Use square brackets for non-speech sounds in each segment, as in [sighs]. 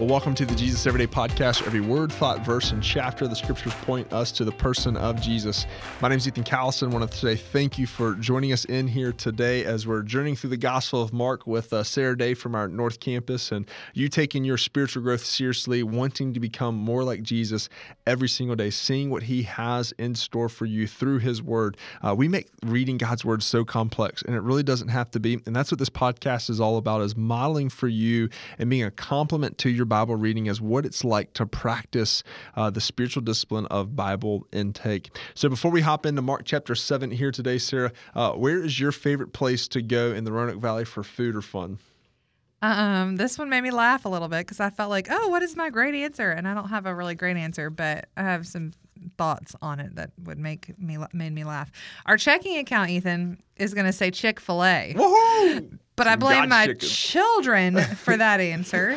Well, welcome to the Jesus Everyday Podcast. Every word, thought, verse, and chapter of the scriptures point us to the person of Jesus. My name is Ethan Callison. I want to say thank you for joining us in here today as we're journeying through the Gospel of Mark with uh, Sarah Day from our North Campus and you taking your spiritual growth seriously, wanting to become more like Jesus every single day, seeing what He has in store for you through His Word. Uh, we make reading God's Word so complex, and it really doesn't have to be. And that's what this podcast is all about: is modeling for you and being a complement to your Bible reading is what it's like to practice uh, the spiritual discipline of Bible intake. So before we hop into Mark chapter 7 here today, Sarah, uh, where is your favorite place to go in the Roanoke Valley for food or fun? Um, this one made me laugh a little bit because I felt like, oh, what is my great answer? And I don't have a really great answer, but I have some thoughts on it that would make me made me laugh. Our checking account, Ethan, is going to say Chick Fil A. But I blame God's my chicken. children for that [laughs] answer.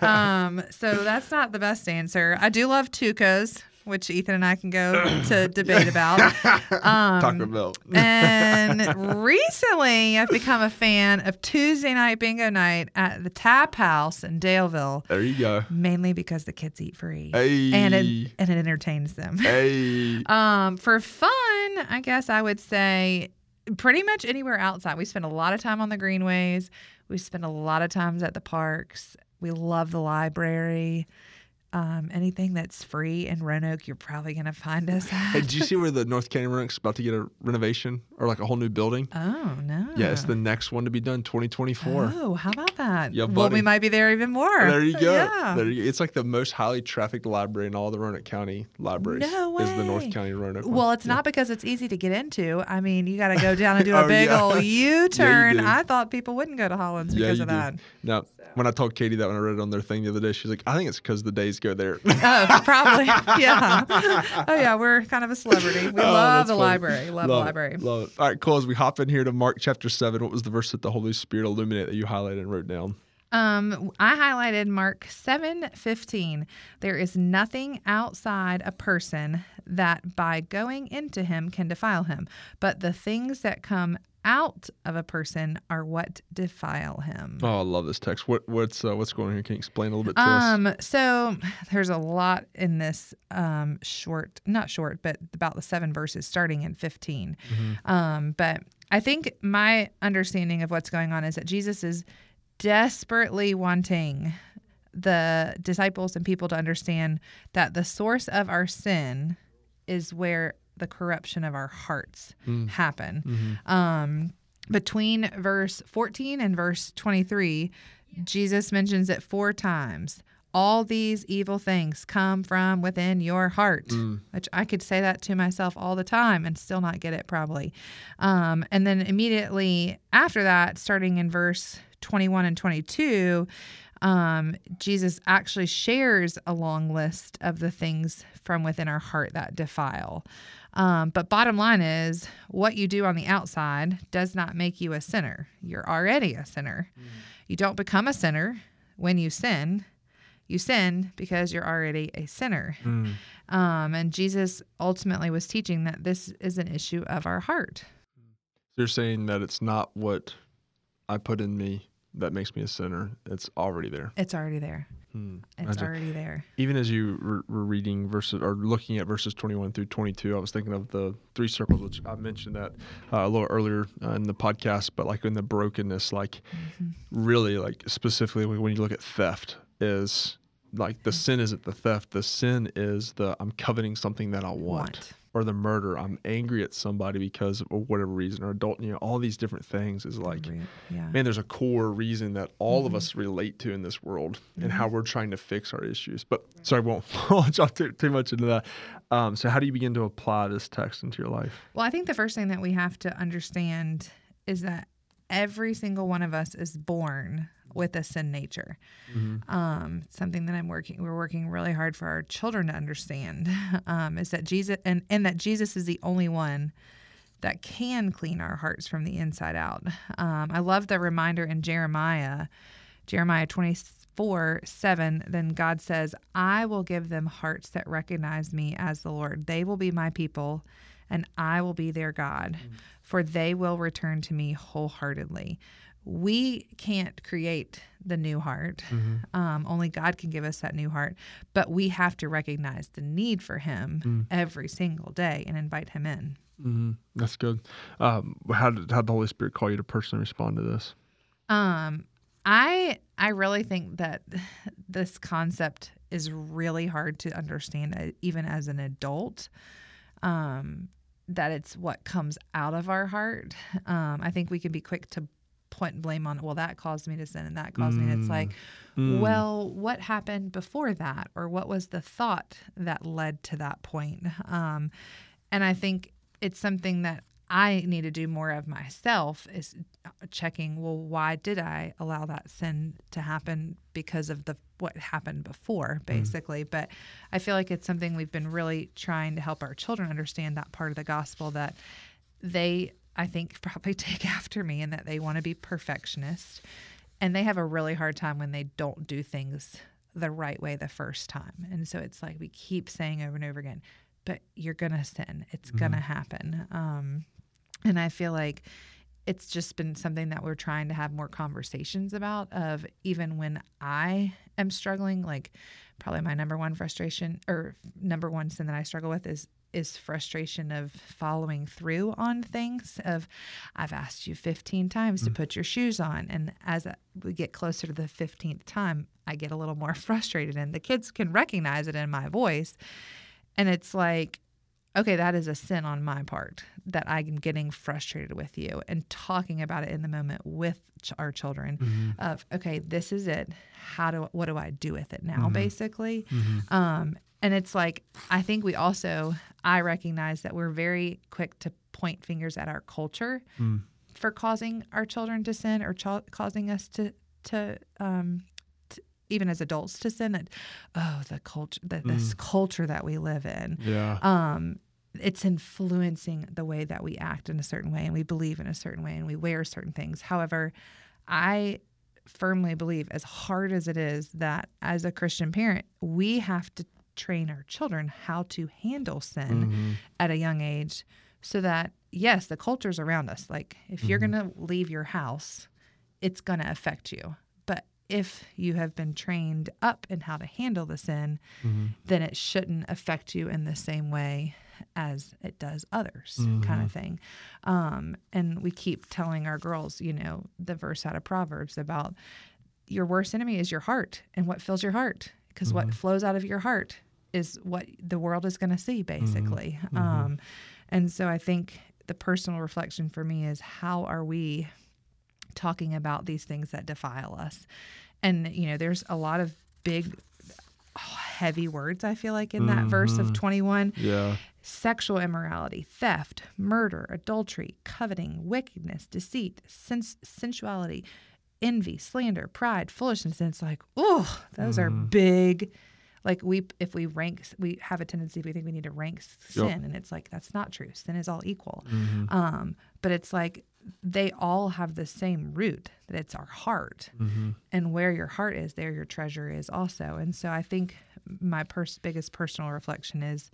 um, so that's not the best answer. I do love Tuco's, which Ethan and I can go to [coughs] debate about. Um, Taco Bell. and [laughs] recently, I've become a fan of Tuesday night bingo night at the Tap House in Daleville, there you go. mainly because the kids eat free Hey. and it and it entertains them. Hey. [laughs] Um, for fun, I guess I would say pretty much anywhere outside. We spend a lot of time on the greenways. We spend a lot of times at the parks. We love the library. Um, anything that's free in Roanoke, you're probably gonna find us at. [laughs] Hey, did you see where the North County Roanoke's about to get a renovation or like a whole new building? Oh no! Yeah, it's the next one to be done, 2024. Oh, how about that? Yeah, buddy. well, we might be there even more. There you go. Yeah. There you. It's like the most highly trafficked library in all the Roanoke County libraries. No way. Is the North. County Roanoke. one. Well, it's Yeah. not because it's easy to get into. I mean, you got to go down and do [laughs] a Oh, big [laughs] yeah. old U-turn. do. I thought people wouldn't go to Hollins Yeah, because you of do. that. Now, when I told Katie that when I read it on their thing the other day, she's like, "I think it's because the days go there." [laughs] Oh, probably. [laughs] Yeah. Oh, yeah. We're kind of a celebrity. We Oh, love the funny. library. Love, the it, library. Love it. All right, cool. As we hop in here to Mark chapter seven, what was the verse that the Holy Spirit illuminated that you highlighted and wrote down? Um, I highlighted Mark seven fifteen. There is nothing outside a person that by going into him can defile him, but the things that come out of a person are what defile him. Oh, I love this text. What what's uh, what's going on here? Can you explain a little bit to us? Um, so there's a lot in this um short, not short, but about the seven verses starting in 15. Mm-hmm. Um, but I think my understanding of what's going on is that Jesus is desperately wanting the disciples and people to understand that the source of our sin is where the corruption of our hearts Mm. happen. Mm-hmm. Um, between verse 14 and verse 23, Jesus mentions it four times. All these evil things come from within your heart, Mm. which I could say that to myself all the time and still not get it probably. Um, and then immediately after that, starting in verse 21 and 22, um, Jesus actually shares a long list of the things from within our heart that defile. Um, but bottom line is, what you do on the outside does not make you a sinner. You're already a sinner. You don't become a sinner when you sin. You sin because you're already a sinner. Mm. Um, and Jesus ultimately was teaching that this is an issue of our heart. You're saying that it's not what I put in me that makes me a sinner. It's already there. It's already there. Hmm. It's already there. Even as you were, were reading verses or looking at verses 21 through 22, I was thinking of the three circles, which I mentioned that uh, a little earlier uh, in the podcast, but like in the brokenness, like really, like specifically when when you look at theft, is like the sin isn't the theft. The sin is the I'm coveting something that I want. Want. Or the murder, I'm angry at somebody because of whatever reason, or adult, you know, all these different things is like, Re- yeah. man, there's a core reason that all Mm-hmm. of us relate to in this world and how we're trying to fix our issues. But so I won't, [laughs] won't jump too, too much into that. Um, so, how do you begin to apply this text into your life? Well, I think the first thing that we have to understand is that every single one of us is born with a sin nature. Um, something that I'm working, we're working really hard for our children to understand [laughs] um, is that Jesus, and, and that Jesus is the only one that can clean our hearts from the inside out. Um, I love the reminder in Jeremiah, Jeremiah 24 7. Then God says, I will give them hearts that recognize me as the Lord. They will be my people, and I will be their God, for they will return to me wholeheartedly. We can't create the new heart. Um, only God can give us that new heart. But we have to recognize the need for Him every single day and invite Him in. hmm That's good. Um, how did how did the Holy Spirit call you to personally respond to this? Um, I I really think that [sighs] this concept is really hard to understand, uh, even as an adult. Um, that it's what comes out of our heart. Um, I think we can be quick to point blame on, well, that caused me to sin and that caused me. And it's like, Mm. well, what happened before that, or what was the thought that led to that point? Um, and I think it's something that I need to do more of myself is checking. Well, why did I allow that sin to happen because of the what happened before, basically? But I feel like it's something we've been really trying to help our children understand that part of the gospel that they, I think, [laughs] probably take after me and that they want to be perfectionists, and they have a really hard time when they don't do things the right way the first time. And so it's like we keep saying over and over again, but you're gonna sin. It's gonna happen. Um, and I feel like it's just been something that we're trying to have more conversations about. Of even when I am struggling, like probably my number one frustration or number one sin that I struggle with is is frustration of following through on things of I've asked you 15 times to mm. put your shoes on. And as uh, we get closer to the 15th time I get a little more [laughs] frustrated and the kids can recognize it in my voice. And it's like okay that is a sin on my part that I'm getting frustrated with you and talking about it in the moment with ch- our children mm-hmm. of okay this is it. How do what do I do with it now mm-hmm. basically? Mm-hmm. Um, and it's like I think we also I recognize that we're very quick to point fingers at our culture for causing our children to sin or causing us to to um to, even as adults to sin that oh the culture that this culture that we live in Yeah. um it's influencing the way that we act in a certain way and we believe in a certain way and we wear certain things. However i firmly believe as hard as it is that as a christian parent we have to train our children how to handle sin mm-hmm. at a young age so that yes the culture's around us. Like if you're mm-hmm. going to leave your house it's going to affect you. But if you have been trained up in how to handle the sin mm-hmm. then it shouldn't affect you in the same way as it does others kind of thing. Um, and we keep telling our girls you know the verse out of proverbs about your worst enemy is your heart and what fills your heart because what flows out of your heart is what the world is going to see mm-hmm. basically mm-hmm. um, and so i think the personal reflection for me is how are we talking about these things that defile us and you know there's a lot of big heavy words i feel like in that verse of mm-hmm. 21 Yeah. sexual immorality, theft, murder, adultery, coveting, wickedness, deceit, sens- sensuality, envy, slander, pride, foolishness. And it's like, oh, those are big. Like we, if we rank, we have a tendency, we think we need to rank sin, and it's like that's not true. Sin is all equal. Um, but it's like they all have the same root that it's our heart, and where your heart is, there your treasure is also. And so I think my pers- biggest personal reflection is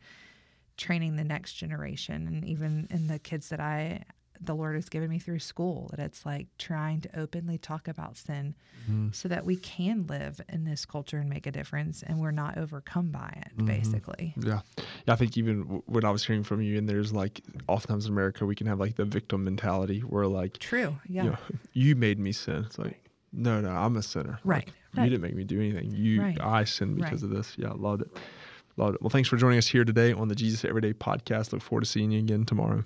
training the next generation and even in the kids that I the Lord has given me through school that it's like trying to openly talk about sin mm-hmm. so that we can live in this culture and make a difference and we're not overcome by it mm-hmm. basically. Yeah. Yeah. I think even w- when I was hearing from you, and there's like, oftentimes in America, we can have like the victim mentality where like, True. Yeah. you know, [laughs] you made me sin. It's like, no, no, I'm a sinner. Right, Like, right. You didn't make me do anything. You, Right. I sinned because Right. of this. Yeah. Loved it. Loved it. Well, thanks for joining us here today on the Jesus Everyday podcast. Look forward to seeing you again tomorrow.